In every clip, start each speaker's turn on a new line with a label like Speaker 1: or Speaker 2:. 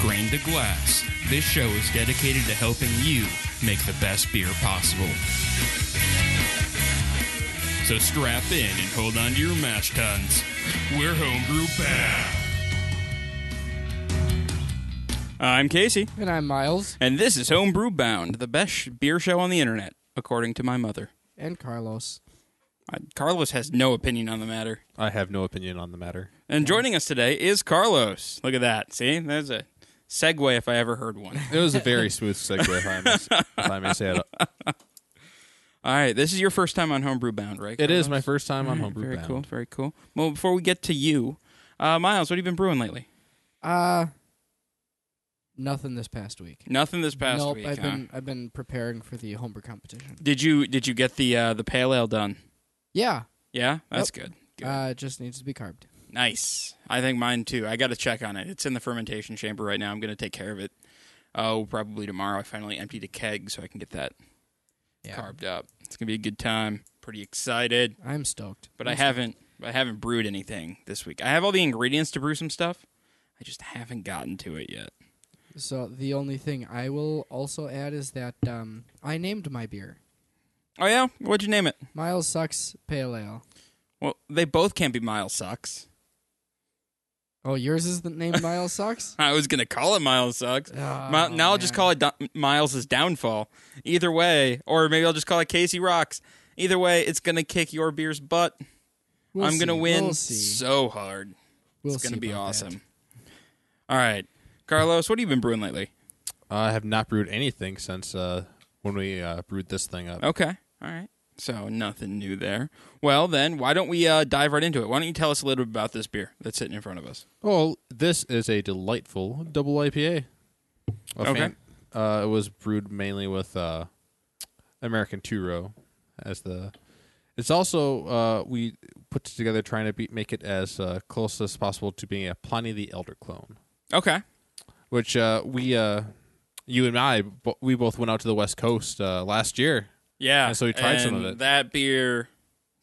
Speaker 1: Grain to Glass. This show is dedicated to helping you make the best beer possible. So strap in and hold on to your mash tuns. We're homebrew bound. I'm Casey,
Speaker 2: And I'm Miles
Speaker 1: and this is Homebrew Bound, the best sh- beer show on the internet, according to my mother.
Speaker 2: and Carlos.
Speaker 1: Uh, Carlos has no opinion on the matter.
Speaker 3: I have no opinion on the matter.
Speaker 1: And joining us today is Carlos. Look at that. See? There's a segue if I ever heard one.
Speaker 3: It was a very smooth segue, if I may, if I may say it.
Speaker 1: All right, this is your first time on Homebrew Bound, right?
Speaker 3: It is my first time on
Speaker 1: All right,
Speaker 3: Homebrew
Speaker 1: Very
Speaker 3: Bound.
Speaker 1: Very cool, very cool. Well, before we get to you, uh, Miles, what have you been brewing lately?
Speaker 2: Uh nothing this past week.
Speaker 1: Nothing this past
Speaker 2: nope,
Speaker 1: week.
Speaker 2: I've
Speaker 1: huh?
Speaker 2: been I've been preparing for the homebrew competition.
Speaker 1: Did you did you get the uh, the pale ale done?
Speaker 2: Yeah,
Speaker 1: Yeah, that's good. Good.
Speaker 2: uh, it just needs to be carved.
Speaker 1: Nice. I think mine too. I got to check on it. It's in the fermentation chamber right now. I'm going to take care of it. Oh, probably tomorrow. I finally emptied a keg so I can get that
Speaker 2: Yeah,
Speaker 1: carved up. It's gonna be a good time. Pretty excited.
Speaker 2: I'm stoked.
Speaker 1: But I
Speaker 2: I'm
Speaker 1: haven't I haven't brewed anything this week. I have all the ingredients to brew some stuff. I just haven't gotten to it yet.
Speaker 2: So the only thing I will also add is that um, I named my beer
Speaker 1: Oh yeah, what'd you name it?
Speaker 2: Miles Sucks Pale Ale.
Speaker 1: Well, they both can't be Miles Sucks.
Speaker 2: Oh, yours is the name Miles Sucks.
Speaker 1: I was gonna call it Miles Sucks.
Speaker 2: Oh,
Speaker 1: Mi- now I'll just
Speaker 2: man.
Speaker 1: call it Do- Miles's downfall. Either way, or maybe I'll just call it Casey Rocks. Either way, it's gonna kick your beer's butt.
Speaker 2: We'll
Speaker 1: I'm gonna win
Speaker 2: We'll see.
Speaker 1: so hard.
Speaker 2: We'll
Speaker 1: it's gonna be
Speaker 2: about
Speaker 1: awesome.
Speaker 2: that.
Speaker 1: All right, Carlos, what have you been brewing lately?
Speaker 3: I have not brewed anything since uh, when we uh, brewed this thing up.
Speaker 1: Okay. All right. So nothing new there. Well, then why don't we uh, dive right into it? Why don't you tell us a little bit about this beer that's sitting in front of us?
Speaker 3: Well, this is a delightful double IPA. A
Speaker 1: Okay.
Speaker 3: fan- uh, it was brewed mainly with uh, American Two Row as the. It's also uh, we put it together trying to be, make it as uh, close as possible to being a Pliny the Elder clone.
Speaker 1: Okay.
Speaker 3: which uh, we uh, you and I we both went out to the West Coast uh, last year.
Speaker 1: Yeah.
Speaker 3: And so we tried some of it.
Speaker 1: That beer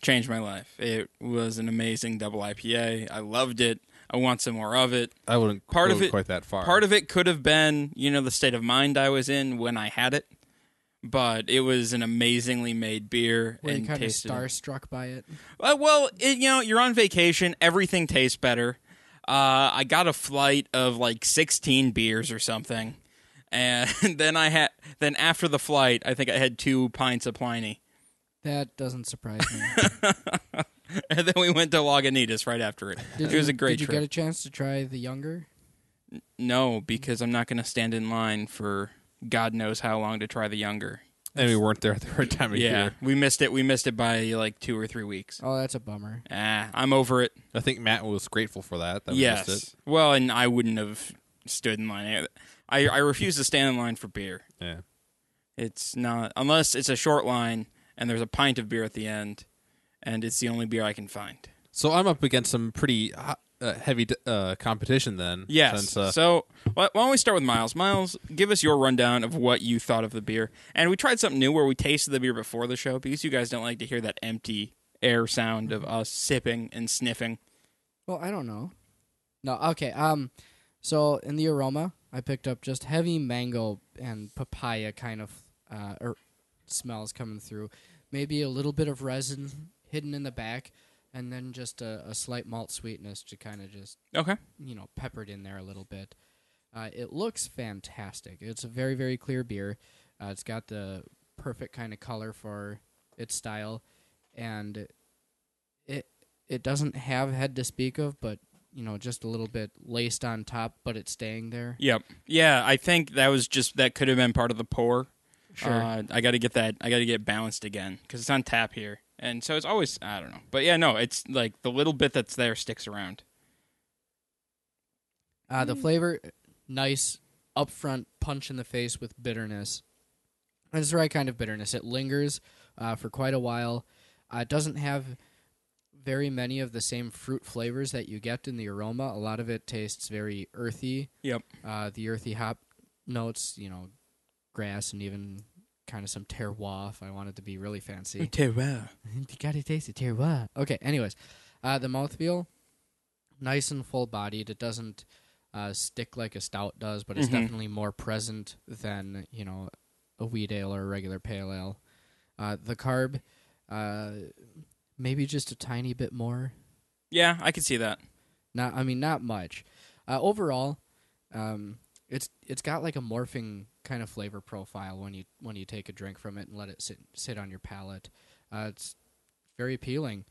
Speaker 1: changed my life. It was an amazing double IPA. I loved it. I want some more of it.
Speaker 3: I wouldn't
Speaker 1: Part
Speaker 3: go
Speaker 1: of it-
Speaker 3: quite that far.
Speaker 1: Part of it could have been, you know, the state of mind I was in when I had it, but it was an amazingly made beer
Speaker 2: Were you
Speaker 1: and
Speaker 2: kind of
Speaker 1: tasted.
Speaker 2: starstruck by it?
Speaker 1: Uh, well, it, you know, you're on vacation. Everything tastes better. Uh, I got a flight of like 16 beers or something, and then I had. Then after the flight, I think I had two pints of Pliny,
Speaker 2: That doesn't surprise me.
Speaker 1: and then we went to Lagunitas right after it.
Speaker 2: Did
Speaker 1: it was a great
Speaker 2: Did you
Speaker 1: trip.
Speaker 2: get a chance to try the younger?
Speaker 1: no, because I'm not going to stand in line for God knows how long to try the younger.
Speaker 3: and we weren't there at the right time of
Speaker 1: yeah,
Speaker 3: year.
Speaker 1: we missed it. We missed it by like two or three weeks.
Speaker 2: Oh, that's a bummer.
Speaker 1: Ah, I'm over it.
Speaker 3: I think Matt was grateful for that. that we
Speaker 1: yes.
Speaker 3: missed it.
Speaker 1: Well, and I wouldn't have stood in line. I I refuse to stand in line for beer.
Speaker 3: Yeah.
Speaker 1: It's not unless it's a short line and there's a pint of beer at the end, and it's the only beer I can find.
Speaker 3: So I'm up against some pretty uh, uh, heavy uh, competition then.
Speaker 1: Yes.
Speaker 3: Since, uh,
Speaker 1: so why why don't we start with Miles? Miles, give us your rundown of what you thought of the beer. And we tried something new where we tasted the beer before the show because you guys don't like to hear that empty air sound of us sipping and sniffing.
Speaker 2: Well, I don't know. No, okay. Um, so in the aroma, I picked up just heavy mango and papaya kind of uh er, smells coming through. Maybe a little bit of resin hidden in the back, and then just a, a slight malt sweetness to kind of just
Speaker 1: Okay.
Speaker 2: you know peppered in there a little bit. Uh, it looks fantastic. It's a very very clear beer. Uh, it's got the perfect kind of color for its style, and it it doesn't have head to speak of, but you know just a little bit laced on top, but it's staying there.
Speaker 1: Yep. Yeah, I think that was just that could have been part of the pour.
Speaker 2: Sure.
Speaker 1: Uh, I got to get that. I got to get balanced again because it's on tap here, and so it's always. I don't know, but yeah, no, it's like the little bit that's there sticks around.
Speaker 2: Uh, the flavor, nice upfront punch in the face with bitterness. And it's the right kind of bitterness. It lingers uh, for quite a while. Uh, it doesn't have very many of the same fruit flavors that you get in the aroma. A lot of it tastes very earthy.
Speaker 1: Yep.
Speaker 2: Uh, the earthy hop notes, you know, grass and even kind of some terroir. If I wanted to be really fancy.
Speaker 1: Terroir.
Speaker 2: you gotta taste the terroir. Okay, anyways, uh, the mouthfeel, nice and full bodied. It doesn't uh, stick like a stout does, but it's
Speaker 1: Mhm.
Speaker 2: definitely more present than you know a wheat ale or a regular pale ale. Uh, the carb, uh, maybe just a tiny bit more.
Speaker 1: Yeah, I could see that.
Speaker 2: Not, I mean, not much. Uh, overall, um, it's it's got like a morphing kind of flavor profile when you when you take a drink from it and let it sit sit on your palate. Uh, it's very appealing.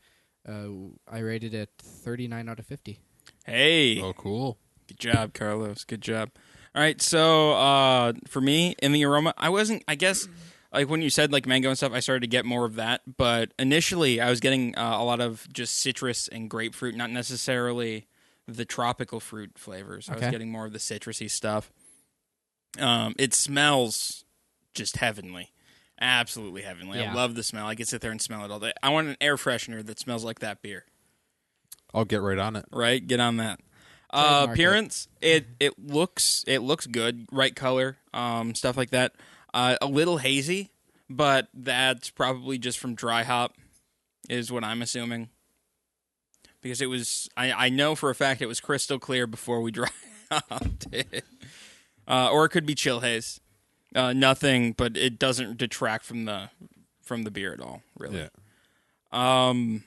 Speaker 2: Uh, I rated it 39 out of 50.
Speaker 1: Hey,
Speaker 3: Oh, cool.
Speaker 1: good job, Carlos. Good job. All right, so uh, for me in the aroma, I wasn't. I guess like when you said like mango and stuff, I started to get more of that. But initially, I was getting uh, a lot of just citrus and grapefruit, not necessarily the tropical fruit flavors. I was getting more of the citrusy stuff. Um, it smells just heavenly, absolutely heavenly. I love the smell. I could sit there and smell it all day. I want an air freshener that smells like that beer.
Speaker 3: I'll get right on it.
Speaker 1: Right, get on that. Uh, appearance, it it looks it looks good, right color, um, stuff like that. Uh, a little hazy, but that's probably just from dry hop, is what I'm assuming. Because it was, I, I know for a fact it was crystal clear before we dry hopped it, uh, or it could be chill haze. Uh, nothing, but it doesn't detract from the from the beer at all, really.
Speaker 3: Yeah.
Speaker 1: Um,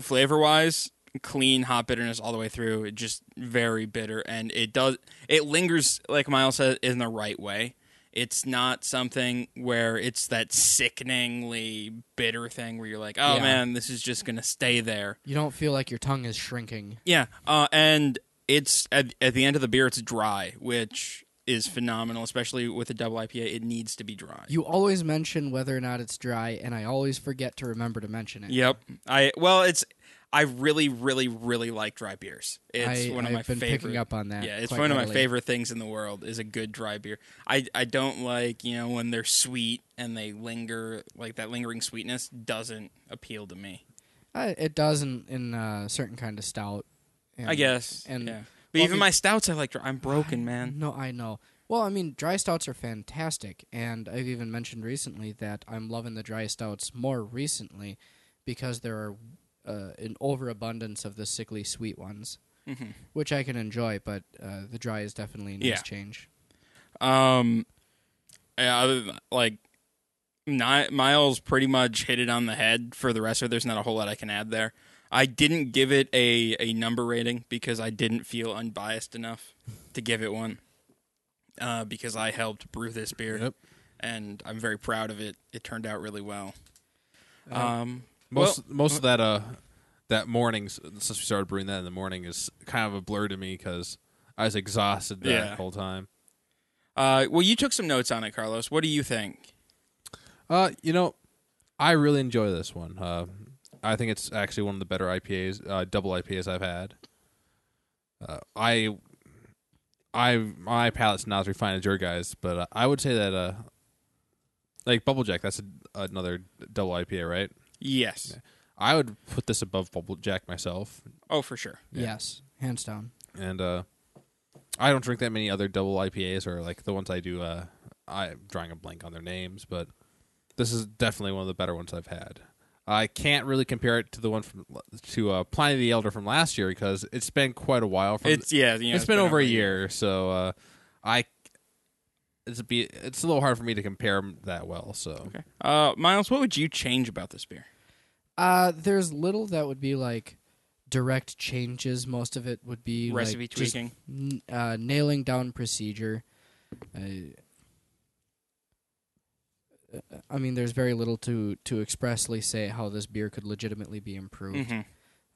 Speaker 1: flavor wise, clean hop bitterness all the way through. It just very bitter, and it does it lingers like Miles said in the right way. It's not something where it's that sickeningly bitter thing where you're like, oh
Speaker 2: Yeah.
Speaker 1: man, this is just gonna stay there.
Speaker 2: You don't feel like your tongue is shrinking.
Speaker 1: Yeah, uh, and it's at, at the end of the beer, it's dry, which is phenomenal, especially with a double IPA. It needs to be dry.
Speaker 2: You always mention whether or not it's dry, and I always forget to remember to mention it.
Speaker 1: Yep. I well, it's I really, really, really like dry beers. It's
Speaker 2: I,
Speaker 1: one of
Speaker 2: I've
Speaker 1: my
Speaker 2: been
Speaker 1: favorite.
Speaker 2: picking up on that.
Speaker 1: yeah, it's one of my favorite things in the world is a good dry beer. I I don't like you know when they're sweet and they linger like that lingering sweetness doesn't appeal to me.
Speaker 2: Uh, it does in, in uh, certain kind of stout. And,
Speaker 1: I guess.
Speaker 2: and-
Speaker 1: yeah. But
Speaker 2: well,
Speaker 1: even my stouts, I like. dry- I'm broken, man.
Speaker 2: No, I know. Well, I mean, dry stouts are fantastic, and I've even mentioned recently that I'm loving the dry stouts more recently because there are uh, an overabundance of the sickly sweet ones,
Speaker 1: hmm
Speaker 2: which I can enjoy. But uh, the dry is definitely a nice
Speaker 1: Yeah.
Speaker 2: change.
Speaker 1: Um, yeah, than, like, Miles pretty much hit it on the head. For the rest of it, there's not a whole lot I can add there. I didn't give it a, a number rating because I didn't feel unbiased enough to give it one. Uh, because I helped brew this beer,
Speaker 3: Yep.
Speaker 1: and I'm very proud of it. It turned out really well.
Speaker 2: Uh,
Speaker 1: Um,
Speaker 3: Most most of that uh that morning since we started brewing that in the morning is kind of a blur to me because I was exhausted that
Speaker 1: Yeah.
Speaker 3: whole time.
Speaker 1: uh, well, you took some notes on it, Carlos. What do you think?
Speaker 3: Uh, you know, I really enjoy this one. Uh, I think it's actually one of the better IPAs, uh, double IPAs I've had. Uh, I, I, my palate's not as refined as your guys, but uh, I would say that, uh, like Double Jack, that's a, another double IPA, right?
Speaker 1: Yes.
Speaker 3: I would put this above Double Jack myself,
Speaker 1: Oh, for sure.
Speaker 2: Yes, hands down.
Speaker 3: and uh, I don't drink that many other double IPAs or like the ones I do. Uh, I'm drawing a blank on their names, but this is definitely one of the better ones I've had. I can't really compare it to the one from to uh, Pliny the Elder from last year because it's been quite a while. From
Speaker 1: It's yeah. You know,
Speaker 3: it's been, over a year, so uh, I it's a be it's a little hard for me to compare 'em that well. So
Speaker 1: Okay. Uh, Miles, what would you change about this beer?
Speaker 2: Uh, there's little that would be like direct changes. Most of it would be like,
Speaker 1: Recipe
Speaker 2: just
Speaker 1: tweaking.
Speaker 2: n- uh, nailing down procedure. Uh, I mean, there's very little to to expressly say how this beer could legitimately be improved,
Speaker 1: Mhm.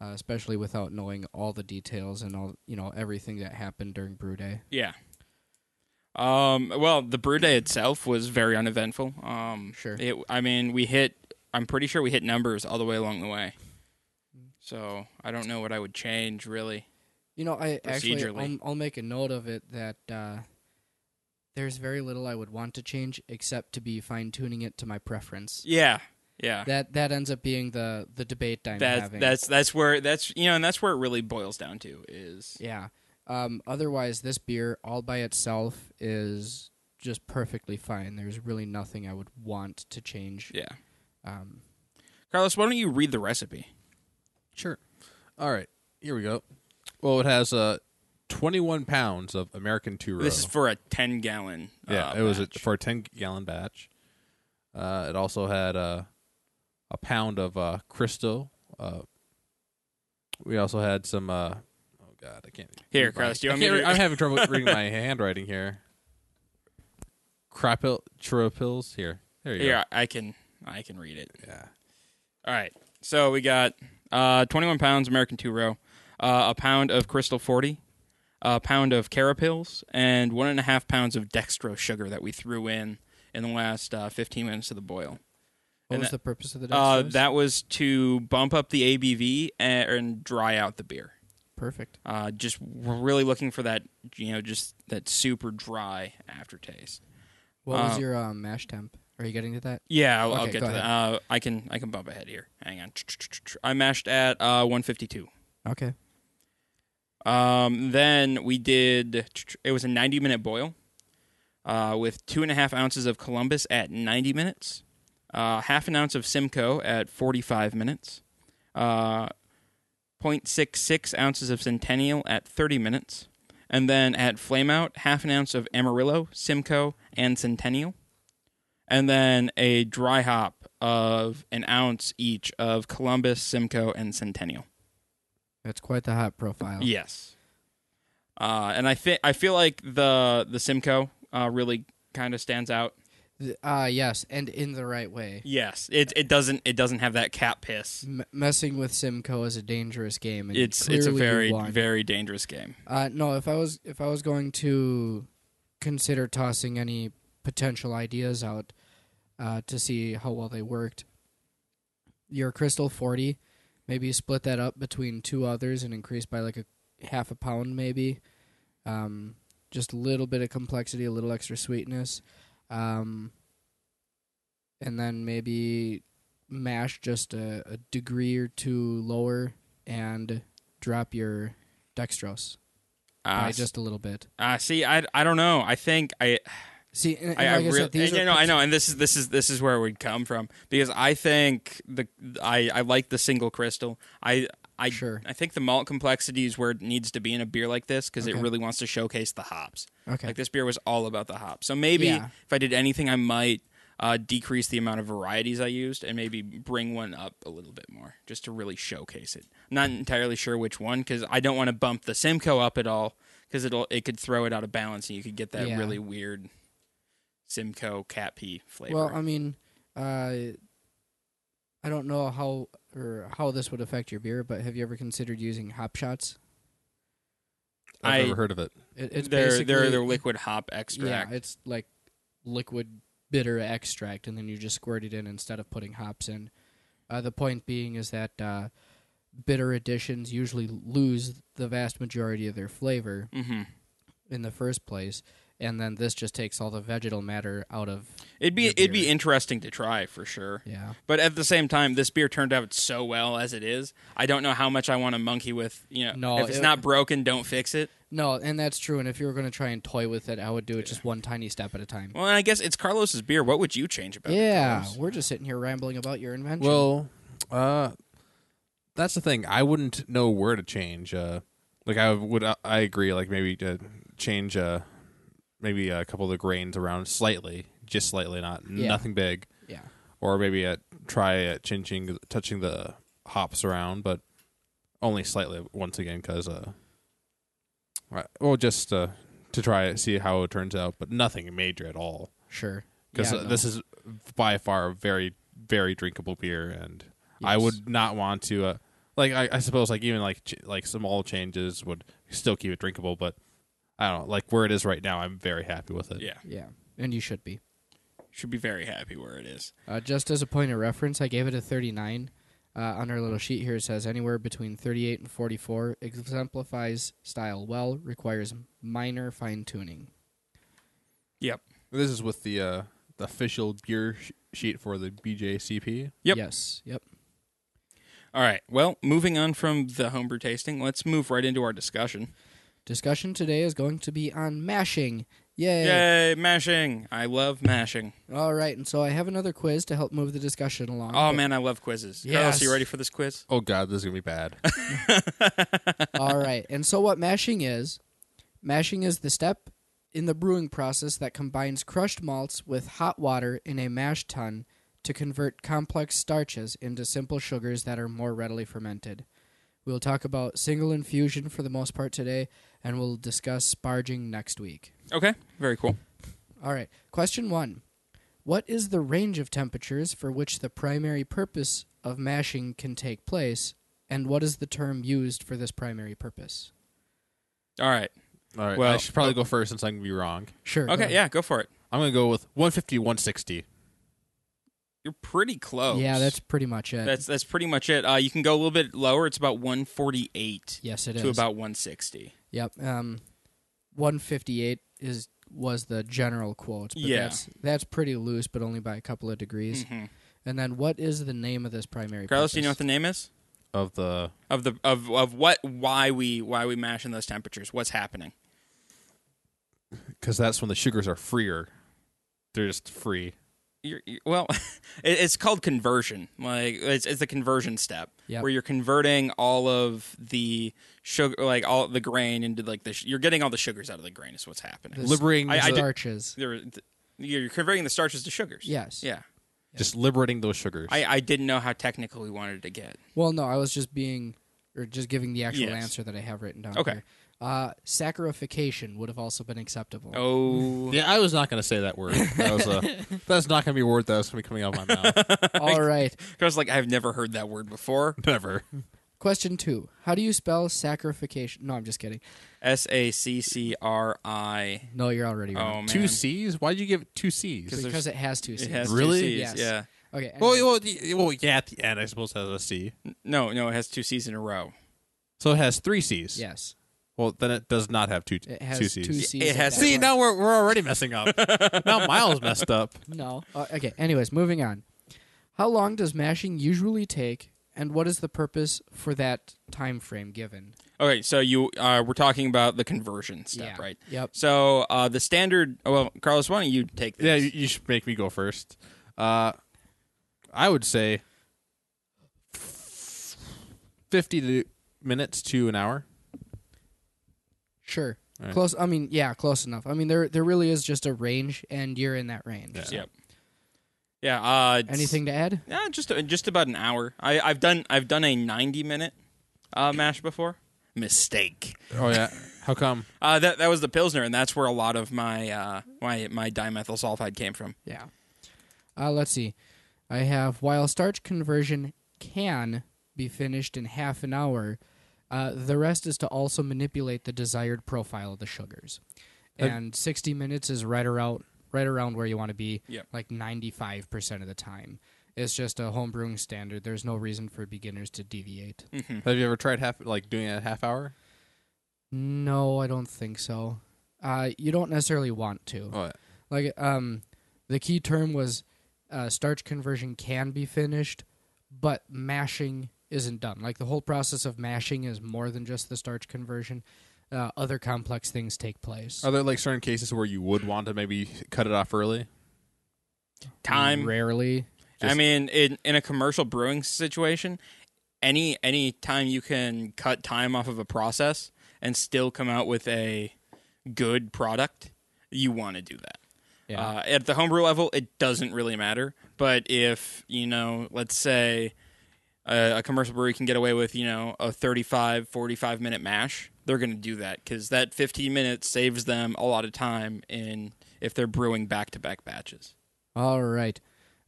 Speaker 2: uh, especially without knowing all the details and all you know everything that happened during brew day.
Speaker 1: Yeah. Um. Well, the brew day itself was very uneventful. Um.
Speaker 2: Sure.
Speaker 1: It. I mean, we hit. I'm pretty sure we hit numbers all the way along the way. So I don't know what I would change really.
Speaker 2: You know, I actually I'll, I'll make a note of it that uh, there's very little I would want to change except to be fine tuning it to my preference.
Speaker 1: Yeah. Yeah.
Speaker 2: That that ends up being the the debate I'm
Speaker 1: That's
Speaker 2: having.
Speaker 1: that's that's where that's you know and that's where it really boils down to is
Speaker 2: yeah. Um, otherwise, this beer all by itself is just perfectly fine. There's really nothing I would want to change.
Speaker 1: yeah.
Speaker 2: Um,
Speaker 1: Carlos, why don't you read the recipe?
Speaker 3: Sure. All right, here we go. Well, it has uh, 21 pounds of American Two Row.
Speaker 1: This is for a ten gallon.
Speaker 3: yeah,
Speaker 1: uh,
Speaker 3: it was a, for a 10 gallon batch. Uh, it also had uh, a pound of uh, Crystal. Uh, we also had some. Uh, oh God, I can't.
Speaker 1: Here, Carlos, do you want me to-
Speaker 3: I'm having trouble reading my handwriting here. Crapil churro pills. Here, there you go.
Speaker 1: Here, I can I can read it.
Speaker 3: Yeah.
Speaker 1: All right. So we got uh, 21 pounds American two row, uh, a pound of Crystal 40, a pound of Carapils, and one and a half pounds of dextrose sugar that we threw in in the last uh, 15 minutes of the boil.
Speaker 2: What
Speaker 1: And
Speaker 2: was
Speaker 1: that-
Speaker 2: the purpose of the
Speaker 1: Uh,
Speaker 2: dextrose?
Speaker 1: that was to bump up the ABV and, and dry out the beer.
Speaker 2: perfect.
Speaker 1: Uh, just we're really looking for that, you know, just that super dry aftertaste.
Speaker 2: What was
Speaker 1: uh,
Speaker 2: your um, mash temp? Are you getting to that?
Speaker 1: Yeah, I'll, I'll get to that. Uh, I can I can bump ahead here. Hang on. I mashed at uh, 152.
Speaker 2: Okay.
Speaker 1: Um, then we did. It was a 90 minute boil, uh, with two and a half ounces of Columbus at 90 minutes, uh, half an ounce of Simcoe at 45 minutes, uh, 0.66 ounces of Centennial at 30 minutes, and then at Flameout half an ounce of Amarillo, Simcoe, and Centennial, and then a dry hop of an ounce each of Columbus, Simcoe, and Centennial.
Speaker 2: That's quite the hot profile.
Speaker 1: Yes. Uh, and I think I feel like the the Simcoe uh, really kind of stands out.
Speaker 2: Uh, yes, and in the right way.
Speaker 1: Yes, it it doesn't it doesn't have that cat piss.
Speaker 2: M- messing with Simcoe is a dangerous game.
Speaker 1: It's it's a very very dangerous game.
Speaker 2: Uh, no, if I was if I was going to consider tossing any potential ideas out uh, to see how well they worked, your Crystal Forty, maybe split that up between two others and increase by like a half a pound, maybe. Um, just a little bit of complexity, a little extra sweetness, um, and then maybe mash just a, a degree or two lower and drop your dextrose
Speaker 1: Uh,
Speaker 2: by just a little bit.
Speaker 1: uh, see, I, I don't know. I think I
Speaker 2: See, and, and
Speaker 1: I, I,
Speaker 2: like I
Speaker 1: real-
Speaker 2: said,
Speaker 1: and, you know I know, and this is this is this is where it would come from because I think the I I like the single crystal. I I
Speaker 2: Sure.
Speaker 1: I think the malt complexity is where it needs to be in a beer like this because it really wants to showcase the hops.
Speaker 2: Okay.
Speaker 1: Like this beer was all about the hops. So maybe
Speaker 2: Yeah.
Speaker 1: if I did anything, I might uh, decrease the amount of varieties I used and maybe bring one up a little bit more just to really showcase it. I'm not entirely sure which one because I don't want to bump the Simcoe up at all because it'll it could throw it out of balance and you could get that
Speaker 2: Yeah.
Speaker 1: really weird Simcoe cat pee flavor.
Speaker 2: Well, I mean, uh, I don't know how or how this would affect your beer, but have you ever considered using hop shots?
Speaker 3: I've
Speaker 1: I-
Speaker 3: never heard of it.
Speaker 2: It, it's
Speaker 1: they're
Speaker 2: basically
Speaker 1: they're they're liquid hop extract.
Speaker 2: Yeah, it's like liquid bitter extract, and then you just squirt it in instead of putting hops in. Uh, the point being is that uh, bitter additions usually lose the vast majority of their flavor
Speaker 1: hmm
Speaker 2: in the first place, and then this just takes all the vegetal matter out of.
Speaker 1: It'd be
Speaker 2: Your
Speaker 1: it'd be interesting to try for sure.
Speaker 2: Yeah.
Speaker 1: But at the same time, this beer turned out so well as it is. I don't know how much I want to monkey with. You know,
Speaker 2: No,
Speaker 1: if it's
Speaker 2: it-
Speaker 1: not broken, don't fix it.
Speaker 2: No, and that's true. And if you were going to try and toy with it, I would do it just one tiny step at a time.
Speaker 1: Well, and I guess it's Carlos's beer. What would you change about it?
Speaker 2: yeah, we're just sitting here rambling about your invention.
Speaker 3: Well, uh, that's the thing. I wouldn't know where to change. Uh, like I would, I agree. Like maybe to change, uh, maybe a couple of the grains around slightly, just slightly, not
Speaker 2: Yeah.
Speaker 3: nothing big,
Speaker 2: yeah,
Speaker 3: or maybe uh, try uh, changing, touching the hops around, but only slightly. Once again, because uh, right- well, just uh, to try it, see how it turns out, but nothing major at all.
Speaker 2: sure.
Speaker 3: Because
Speaker 2: Yeah,
Speaker 3: uh,
Speaker 2: no.
Speaker 3: this is by far a very, very drinkable beer, and I
Speaker 2: Yes.
Speaker 3: would not want to. Uh, like I, I suppose, like even like ch- like small changes would still keep it drinkable, but I don't know. Like where it is right now, I'm very happy with it.
Speaker 1: Yeah,
Speaker 2: Yeah, and you should be.
Speaker 1: should be very happy where it is.
Speaker 2: Uh, just as a point of reference, I gave it a 39. Uh, on our little sheet here, it says anywhere between 38 and 44 exemplifies style well, requires minor fine tuning.
Speaker 1: Yep.
Speaker 3: This is with the uh, the official gear sh- sheet for the BJCP.
Speaker 1: Yep.
Speaker 2: Yes. Yep.
Speaker 1: All right. Well, moving on from the homebrew tasting, let's move right into our discussion.
Speaker 2: Discussion today is going to be on mashing. Yay!
Speaker 1: Yay, mashing! I love mashing.
Speaker 2: All right, and so I have another quiz to help move the discussion along.
Speaker 1: Oh man, I love quizzes. Carlos,
Speaker 2: Yes.
Speaker 1: you ready for this quiz?
Speaker 3: Oh God, this is gonna be bad.
Speaker 2: All right, and so what mashing is Mashing is the step in the brewing process that combines crushed malts with hot water in a mash tun to convert complex starches into simple sugars that are more readily fermented. We'll talk about single infusion for the most part today, and we'll discuss sparging next week.
Speaker 1: Okay, very cool.
Speaker 2: All right. Question one What is the range of temperatures for which the primary purpose of mashing can take place, and what is the term used for this primary purpose?
Speaker 1: All right.
Speaker 3: All right.
Speaker 1: Well-
Speaker 3: I should probably uh, go first since I can be wrong.
Speaker 2: Sure.
Speaker 1: Okay,
Speaker 2: ahead.
Speaker 1: yeah, go for it.
Speaker 3: I'm going to go with 150, 160.
Speaker 1: You're pretty close.
Speaker 2: Yeah, that's pretty much it.
Speaker 1: that's that's pretty much it. Uh, you can go a little bit lower. It's about 148
Speaker 2: yes, it is.
Speaker 1: to about 160.
Speaker 2: Yep. Um, 158 is was the general quote, but
Speaker 1: Yeah.
Speaker 2: that's that's pretty loose, but only by a couple of degrees.
Speaker 1: Mhm.
Speaker 2: And then, what is the name of this primary?
Speaker 1: Carlos, do you know what the name is
Speaker 3: Of the
Speaker 1: of the of of what why we why we mash in those temperatures? What's happening?
Speaker 3: because that's when the sugars are freer. They're just free.
Speaker 1: You're, you well, it, it's called conversion. Like it's it's a conversion step
Speaker 2: Yep.
Speaker 1: where you're converting all of the sugar, like all the grain into like the. sh- You're getting all the sugars out of the grain. Is what's happening.
Speaker 2: The
Speaker 3: Liberating,
Speaker 1: I- I
Speaker 2: starches.
Speaker 1: You're, you're converting the starches to sugars.
Speaker 2: Yes.
Speaker 1: Yeah.
Speaker 3: just liberating those sugars.
Speaker 1: I, I didn't know how technical we wanted to get.
Speaker 2: Well, no, I was just being or just giving the actual
Speaker 1: Yes.
Speaker 2: answer that I have written down.
Speaker 1: Okay.
Speaker 2: Here. Uh, saccharification would have also been acceptable.
Speaker 1: Oh.
Speaker 3: yeah, I was not going to say that word. That was a, that's not going to be a word that was going to be coming out of my mouth.
Speaker 2: All right.
Speaker 1: I was like, I've never heard that word before.
Speaker 3: Never.
Speaker 2: Question two. How do you spell saccharification? No, I'm just kidding.
Speaker 1: S A C C R I.
Speaker 2: No, you're already
Speaker 1: Oh
Speaker 2: wrong.
Speaker 1: man.
Speaker 3: Two C's? Why'd you give it two C's?
Speaker 1: there's-
Speaker 2: because it has two C's.
Speaker 1: It has
Speaker 3: Really?
Speaker 1: two C's.
Speaker 2: Yes.
Speaker 1: Yeah.
Speaker 2: Okay.
Speaker 3: Well,
Speaker 2: anyway.
Speaker 3: well, y- well, yeah, at the end, I suppose it has a C.
Speaker 1: No, no, it has two C's in a row.
Speaker 3: So it has three C's.
Speaker 2: yes.
Speaker 3: Well, then it does not have two,
Speaker 2: It has
Speaker 3: two
Speaker 2: two
Speaker 3: C's.
Speaker 2: C's.
Speaker 1: It has-
Speaker 3: See,
Speaker 2: point.
Speaker 3: now we're, we're already messing up. now Miles messed up.
Speaker 2: No. Uh, okay. Anyways, moving on. How long does mashing usually take, and what is the purpose for that time frame given?
Speaker 1: Okay, so you uh, we're talking about the conversion step,
Speaker 2: Yeah.
Speaker 1: right?
Speaker 2: Yep.
Speaker 1: So uh, the standard. oh, Well, Carlos, why don't you take this?
Speaker 3: Yeah, you, you should make me go first. Uh, I would say fifty to minutes to an hour.
Speaker 2: Sure.
Speaker 3: All right.
Speaker 2: Close. I mean, yeah, close enough. I mean, there there really is just a range, and you're in that range.
Speaker 3: Yeah.
Speaker 2: so.
Speaker 1: Yep. Yeah. Uh,
Speaker 2: Anything to add?
Speaker 1: Yeah, just just about an hour. I, I've done I've done a ninety minute uh, mash before. Mistake.
Speaker 3: Oh yeah. How come?
Speaker 1: Uh, that that was the pilsner, and that's where a lot of my uh, my my dimethyl sulfide came from.
Speaker 2: Yeah. Uh, let's see. I have while starch conversion can be finished in half an hour, uh, the rest is to also manipulate the desired profile of the sugars.
Speaker 3: Uh,
Speaker 2: And 60 minutes is right around right around where you want to be,
Speaker 1: Yep.
Speaker 2: like 95% of the time. It's just a home brewing standard. There's no reason for beginners to deviate.
Speaker 1: hmm
Speaker 3: Have you ever tried half like doing it a half hour?
Speaker 2: No, I don't think so. Uh, you don't necessarily want to.
Speaker 3: Oh, yeah.
Speaker 2: Like um, the key term was uh, starch conversion can be finished, but mashing isn't done. Like the whole process of mashing is more than just the starch conversion. Uh, other complex things take place.
Speaker 3: Are there like certain cases where you would want to maybe cut it off early?
Speaker 1: Time.
Speaker 2: rarely.
Speaker 1: I mean, in in a commercial brewing situation, any any time you can cut time off of a process and still come out with a good product, you want to do that.
Speaker 2: Yeah.
Speaker 1: Uh, at the homebrew level, it doesn't really matter. But if you know, let's say a, a commercial brewery can get away with you know a 35, 45 minute mash, they're going to do that because that 15 minutes saves them a lot of time in if they're brewing back to back batches.
Speaker 2: All right.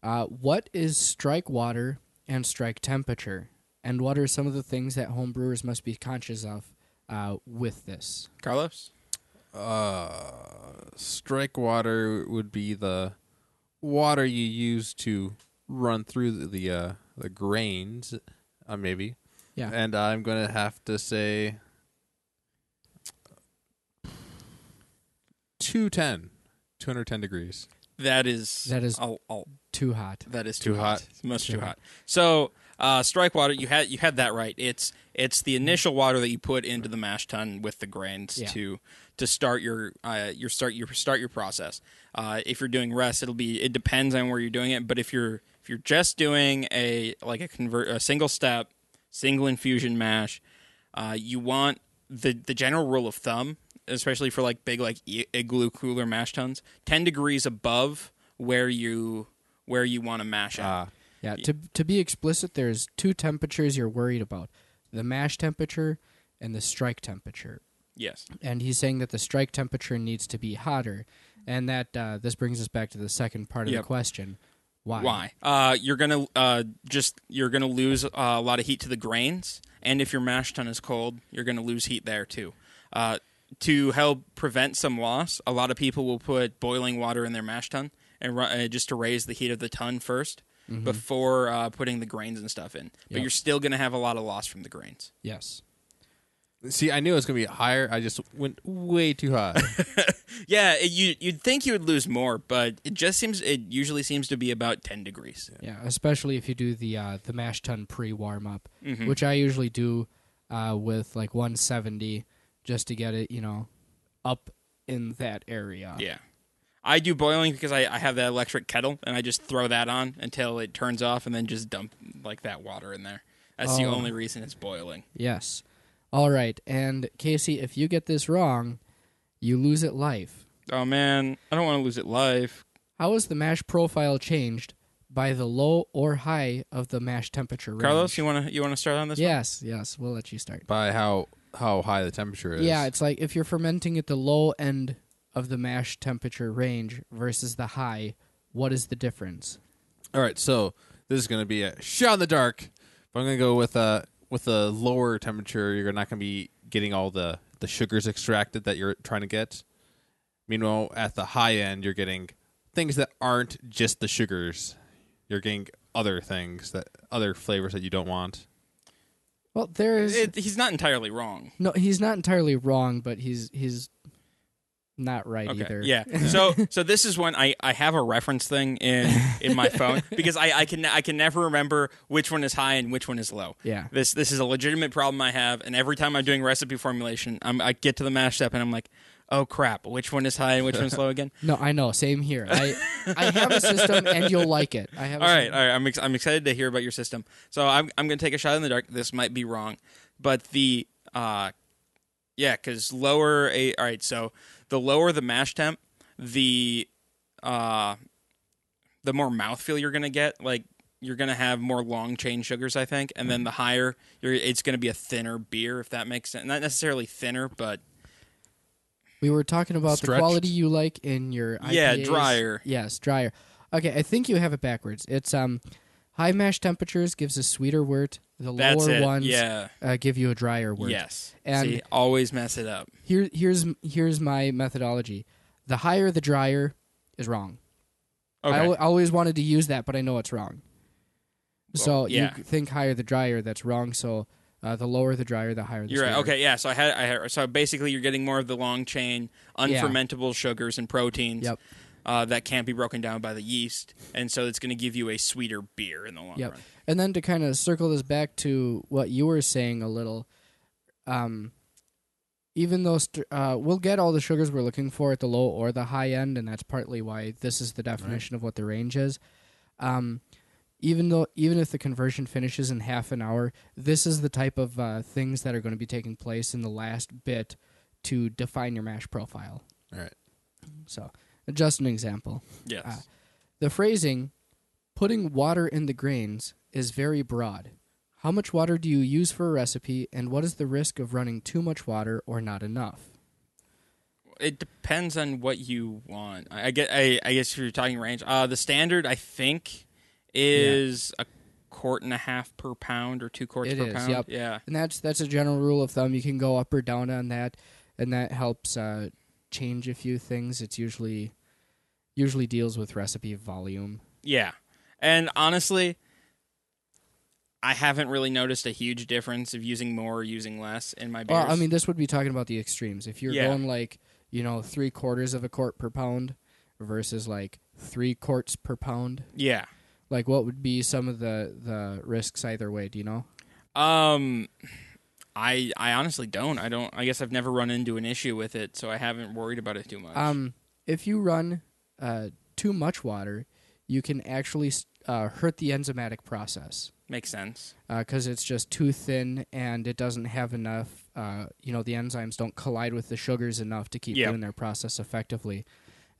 Speaker 2: Uh, what is strike water and strike temperature? And what are some of the things that home brewers must be conscious of uh, with this?
Speaker 1: Carlos.
Speaker 3: Uh, strike water would be the water you use to run through the the, uh, the grains, uh, maybe.
Speaker 2: Yeah.
Speaker 3: And I'm gonna have to say 210, 210 degrees.
Speaker 1: That is
Speaker 2: That is-
Speaker 1: I'll, I'll,
Speaker 2: Too hot.
Speaker 1: that is
Speaker 3: Too
Speaker 1: too,
Speaker 3: hot.
Speaker 1: It's much
Speaker 2: Too
Speaker 1: too
Speaker 2: hot.
Speaker 1: hot. So uh, strike water, you had you had that right. It's it's the initial water that you put into the mash tun with the grains
Speaker 2: Yeah.
Speaker 1: to to start your uh, your start your start your process. Uh, if you're doing rest, it'll be it depends on where you're doing it. But if you're if you're just doing a like a convert a single step single infusion mash, uh, you want the the general rule of thumb especially for like big like igloo cooler mash tuns, ten degrees above where you where you want to mash at.
Speaker 3: Ah,
Speaker 2: Yeah, to to be explicit, there's two temperatures you're worried about: the mash temperature and the strike temperature.
Speaker 1: yes.
Speaker 2: And he's saying that the strike temperature needs to be hotter, and that uh, this brings us back to the second part of
Speaker 1: Yep.
Speaker 2: the question: why?
Speaker 1: Why? Uh, you're gonna uh, just you're gonna lose uh, a lot of heat to the grains, and if your mash tun is cold, you're gonna lose heat there too. Uh, to help prevent some loss, a lot of people will put boiling water in their mash tun and ru- uh, just to raise the heat of the tun 1st before uh, putting the grains and stuff in. But
Speaker 2: Yep.
Speaker 1: you're still gonna have a lot of loss from the grains.
Speaker 2: Yes.
Speaker 3: see, I knew it was gonna be higher. I just went way too high.
Speaker 1: Yeah, it, you you'd think you would lose more, but it just seems it usually seems to be about ten degrees.
Speaker 2: Yeah, especially if you do the uh, the mash tun pre warm up,
Speaker 1: Mhm.
Speaker 2: which I usually do uh, with like 170, just to get it, you know, up in that area.
Speaker 1: Yeah. I do boiling because I, I have that electric kettle and I just throw that on until it turns off and then just dump like that water in there. That's the
Speaker 2: Oh.
Speaker 1: only reason it's boiling.
Speaker 2: Yes. All right, and Casey, if you get this wrong, you lose it life.
Speaker 1: Oh man, I don't want to lose it live.
Speaker 2: How is the mash profile changed by the low or high of the mash temperature range?
Speaker 1: Carlos, you want to you want to start on this? one?
Speaker 2: Yes, yes, we'll let you start.
Speaker 3: By how how high the temperature is.
Speaker 2: Yeah, it's like if you're fermenting at the low end of the mash temperature range versus the high, what is the difference?
Speaker 3: All right, so this is going to be a shot in the dark. But I'm going to go with a with a lower temperature. You're not going to be getting all the the sugars extracted that you're trying to get. Meanwhile, at the high end, you're getting things that aren't just the sugars. You're getting other things that other flavors that you don't want.
Speaker 2: Well, there is
Speaker 1: It, he's not entirely wrong.
Speaker 2: no. He's not entirely wrong, but he's he's not right
Speaker 1: Okay.
Speaker 2: either.
Speaker 1: Yeah. So so this is when I, I have a reference thing in in my phone because I, I can I can never remember which one is high and which one is low.
Speaker 2: Yeah.
Speaker 1: This this is a legitimate problem I have, and every time I'm doing recipe formulation, I'm, I get to the mash step and I'm like, oh crap, which one is high and which one's low again?
Speaker 2: No, I know. Same here. I I have a system, and you'll like it. I have. A
Speaker 1: All right, all right. I'm ex- I'm excited to hear about your system. So I'm I'm gonna take a shot in the dark. This might be wrong, but the uh, yeah, because lower a all right. So the lower the mash temp, the uh, the more mouthfeel you're gonna get. Like you're gonna have more long chain sugars, I think, and then the higher you're, it's gonna be a thinner beer, if that makes sense. Not necessarily thinner, but
Speaker 2: We were talking about the quality you like in your
Speaker 1: Yeah, drier.
Speaker 2: Yes, drier. Okay, I think you have it backwards. It's um, high mash temperatures gives a sweeter wort. The
Speaker 1: that's
Speaker 2: lower
Speaker 1: it.
Speaker 2: ones
Speaker 1: yeah.
Speaker 2: uh, give you a drier wort.
Speaker 1: Yes.
Speaker 2: And-
Speaker 1: See, always mess it up.
Speaker 2: Here, here's here's my methodology. The higher the drier is wrong.
Speaker 1: Okay.
Speaker 2: I always wanted to use that, but I know it's wrong. so
Speaker 1: Well, yeah.
Speaker 2: you think higher the drier, that's wrong. So uh, the lower the drier, the higher the
Speaker 1: You're right.
Speaker 2: sweeter.
Speaker 1: Okay, yeah. So I had, I had, so basically you're getting more of the long chain,
Speaker 2: Yeah.
Speaker 1: unfermentable sugars and proteins
Speaker 2: Yep.
Speaker 1: Uh, that can't be broken down by the yeast, and so it's going to give you a sweeter beer in the long
Speaker 2: Yep.
Speaker 1: run.
Speaker 2: And then to kind of circle this back to what you were saying a little, um, even though st- uh, we'll get all the sugars we're looking for at the low or the high end, and that's partly why this is the definition of what the range is. Um, even though even if the conversion finishes in half an hour, this is the type of uh, things that are going to be taking place in the last bit to define your mash profile.
Speaker 3: All right.
Speaker 2: So, just an example.
Speaker 1: Yes.
Speaker 2: Ah. The phrasing, putting water in the grains, is very broad. How much water do you use for a recipe, and what is the risk of running too much water or not enough?
Speaker 1: it depends on what you want. I, I get. I, I guess if you're talking range, uh, the standard I think is a quart and a half per pound or two quarts
Speaker 2: It
Speaker 1: per
Speaker 2: is,
Speaker 1: pound.
Speaker 2: yep.
Speaker 1: Yeah.
Speaker 2: And that's that's a general rule of thumb. You can go up or down on that, and that helps uh, change a few things. It's usually usually deals with recipe volume.
Speaker 1: Yeah. And honestly, I haven't really noticed a huge difference of using more or using less in my beers.
Speaker 2: Well, I mean, this would be talking about the extremes. If you're
Speaker 1: Yeah.
Speaker 2: going like you know three quarters of a quart per pound versus like three quarts per pound,
Speaker 1: yeah.
Speaker 2: like what would be some of the the risks either way? Do you know?
Speaker 1: Um, I I honestly don't. I don't. I guess I've never run into an issue with it, so I haven't worried about it too much.
Speaker 2: Um, if you run uh, too much water, you can actually uh, hurt the enzymatic process
Speaker 1: Makes sense.
Speaker 2: because it's just too thin and it doesn't have enough. Uh, you know, the enzymes don't collide with the sugars enough to keep
Speaker 1: Yeah.
Speaker 2: doing their process effectively.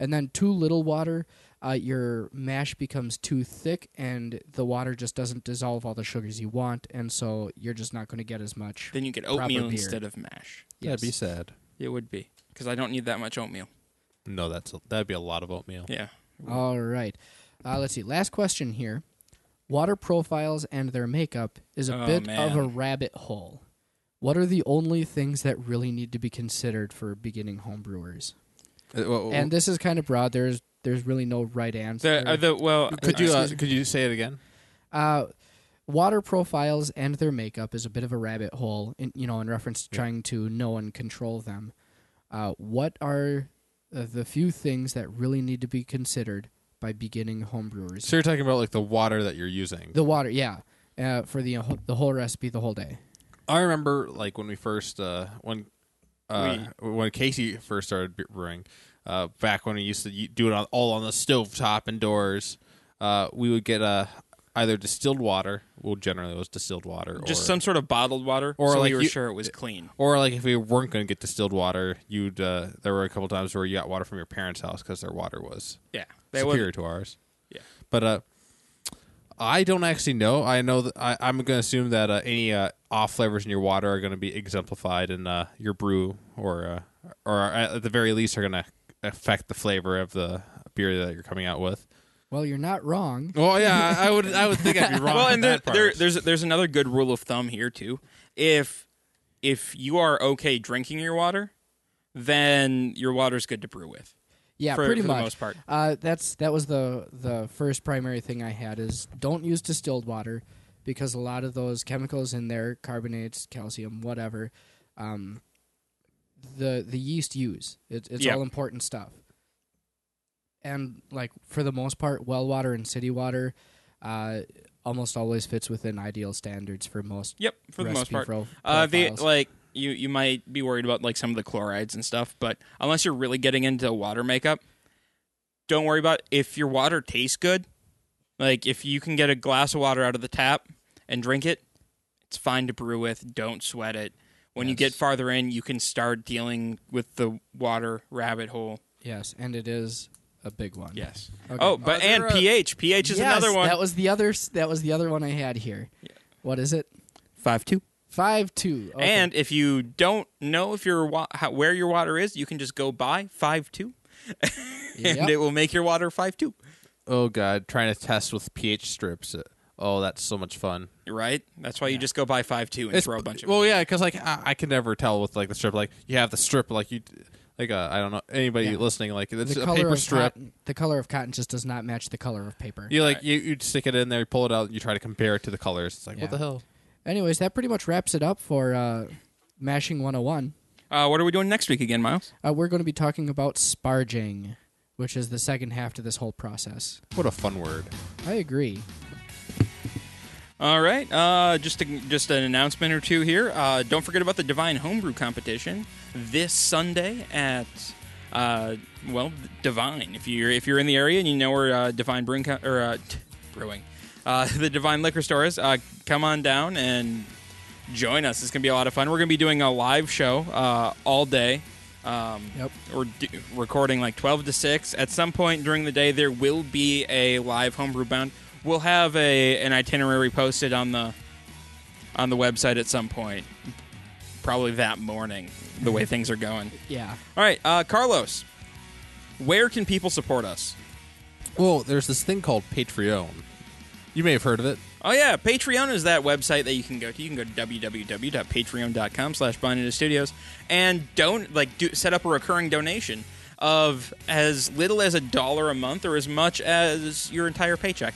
Speaker 2: And then too little water, uh, your mash becomes too thick, and the water just doesn't dissolve all the sugars you want, and so you're just not going to get as much.
Speaker 1: Then you get oatmeal instead of mash.
Speaker 3: That'd be sad.
Speaker 1: It would be because I don't need that much oatmeal.
Speaker 3: No, that's a, that'd be a lot of oatmeal.
Speaker 1: Yeah.
Speaker 2: All right. Uh, let's see. Last question here. Water profiles and their makeup is a
Speaker 1: Oh,
Speaker 2: bit of a rabbit hole. What are the only things that really need to be considered for beginning homebrewers?
Speaker 3: Uh, well,
Speaker 2: And this is kind of broad. There's there's really no right answer.
Speaker 1: The, uh, the well,
Speaker 3: could you uh, could you say it again?
Speaker 2: Uh, water profiles and their makeup is a bit of a rabbit hole. In, you know, in reference to
Speaker 3: Yeah.
Speaker 2: trying to know and control them. Uh, what are uh, the few things that really need to be considered by beginning homebrewers?
Speaker 3: So you're talking about like the water that you're using.
Speaker 2: The water, yeah, uh, for the the whole recipe, the whole day.
Speaker 3: I remember like when we first uh, when uh, when Casey first started brewing, uh, back when we used to do it on, all on the stove top indoors. Uh, we would get uh, either distilled water. Well, generally it was distilled water,
Speaker 1: just
Speaker 3: or,
Speaker 1: some sort of bottled water,
Speaker 3: or
Speaker 1: so
Speaker 3: like
Speaker 1: we were
Speaker 3: you-
Speaker 1: sure it was clean.
Speaker 3: or like if we weren't going to get distilled water, you'd. Uh, there were a couple times where you got water from your parents' house because their water was
Speaker 1: Yeah, they
Speaker 3: superior
Speaker 1: would.
Speaker 3: to ours.
Speaker 1: Yeah.
Speaker 3: But uh, I don't actually know. I know that I, I'm going to assume that uh, any uh, off flavors in your water are going to be exemplified in uh, your brew, or uh, or at the very least are going to affect the flavor of the beer that you're coming out with.
Speaker 2: Well, you're not wrong.
Speaker 3: Well, yeah, I would I would think I'd be wrong.
Speaker 1: Well,
Speaker 3: on
Speaker 1: and there,
Speaker 3: that part.
Speaker 1: there, there's there's another good rule of thumb here too. If if you are okay drinking your water, then your water's good to brew with.
Speaker 2: Yeah,
Speaker 1: for,
Speaker 2: pretty
Speaker 1: for
Speaker 2: much.
Speaker 1: the most part.
Speaker 2: Uh, that's that was the the first primary thing I had is don't use distilled water because a lot of those chemicals in there, carbonates, calcium, whatever, um, the the yeast use. It, it's
Speaker 1: Yeah.
Speaker 2: all important stuff. And like for the most part, well water and city water, uh, almost always fits within ideal standards for most.
Speaker 1: Yep, for the most part.
Speaker 2: pro-
Speaker 1: Uh, the like you you might be worried about like some of the chlorides and stuff, but unless you're really getting into water makeup, don't worry about if your water tastes good. Like if you can get a glass of water out of the tap and drink it, it's fine to brew with. Don't sweat it. When you get farther in, you can start dealing with the water rabbit hole.
Speaker 2: yes, and it is a big one.
Speaker 1: Yes.
Speaker 2: Okay.
Speaker 1: Oh, but
Speaker 3: Are there
Speaker 1: and
Speaker 3: a-
Speaker 1: pH. pH is
Speaker 2: Yes,
Speaker 1: another one.
Speaker 2: That was the other. s- That was the other one I had here. What is it?
Speaker 1: Five two.
Speaker 2: Five two. Okay.
Speaker 1: And if you don't know if your wa- how, where your water is, you can just go buy five two, and
Speaker 2: Yep.
Speaker 1: it will make your water five two.
Speaker 3: oh god, trying to test with pH strips. Uh, Oh, that's so much fun.
Speaker 1: Right? That's why you just go buy five two and
Speaker 3: It's-
Speaker 1: throw a bunch of.
Speaker 3: well, yeah, because like I, I can never tell with like the strip. Like you have the strip, like you, like uh, I don't know anybody
Speaker 2: Yeah.
Speaker 3: listening. Like it's
Speaker 2: the
Speaker 3: a
Speaker 2: color
Speaker 3: paper
Speaker 2: of
Speaker 3: strip.
Speaker 2: cotton, the color of cotton just does not match the color of paper.
Speaker 3: You like you you stick it in there, you pull it out, and you try to compare it to the colors. It's like
Speaker 2: Yeah.
Speaker 3: what the hell?
Speaker 2: Anyways, that pretty much wraps it up for uh, Mashing 101.
Speaker 1: Uh, what are we doing next week again, Miles?
Speaker 2: Uh, we're going to be talking about sparging, which is the second half to this whole process.
Speaker 3: What a fun word.
Speaker 2: I agree.
Speaker 1: All right. Uh, just a, just an announcement or two here. Uh, don't forget about the Divine Homebrew competition this Sunday at uh, well Divine. If you're if you're in the area and you know where uh, Divine Brewing co- or uh, t- Brewing, uh, the Divine Liquor Store is, uh, come on down and join us. It's gonna be a lot of fun. We're gonna be doing a live show uh, all day. Um,
Speaker 2: Yep.
Speaker 1: We're d- recording like 12 to 6. At some point during the day, there will be a live homebrew bound. We'll have a an itinerary posted on the on the website at some point, probably that morning. The way things are going.
Speaker 2: Yeah.
Speaker 1: All right, uh, Carlos, where can people support us?
Speaker 3: Well, there's this thing called Patreon. You may have heard of it.
Speaker 1: Oh yeah, Patreon is that website that you can go to. You can go to www.patreon.com slash Blind Studios and don't like do set up a recurring donation of as little as a dollar a month or as much as your entire paycheck.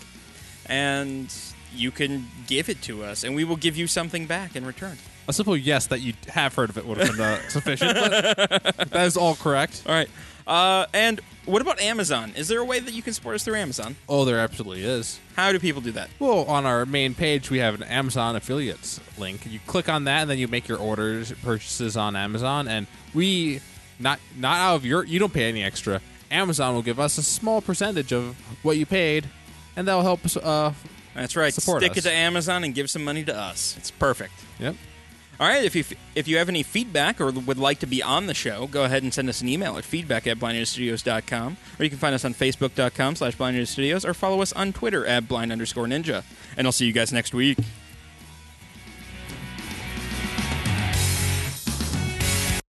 Speaker 1: And you can give it to us and we will give you something back in return.
Speaker 3: A simple yes that you have heard of it would have been uh, sufficient. But that is all correct.
Speaker 1: All right. Uh, and what about Amazon? Is there a way that you can support us through Amazon?
Speaker 3: Oh, there absolutely is.
Speaker 1: How do people do that?
Speaker 3: Well, on our main page, we have an Amazon affiliates link. You click on that, and then you make your orders, purchases on Amazon, and we not not out of your you don't pay any extra. Amazon will give us a small percentage of what you paid, and that'll help us. Uh,
Speaker 1: That's right.
Speaker 3: Support
Speaker 1: Stick
Speaker 3: us.
Speaker 1: it to Amazon and give some money to us. It's perfect.
Speaker 3: yep.
Speaker 1: All right. If you if you have any feedback or would like to be on the show, go ahead and send us an email at feedback at blindninjastudios.com, or you can find us on facebook.com slash blindnewsstudios, or follow us on Twitter at blind underscore ninja. And I'll see you guys next week.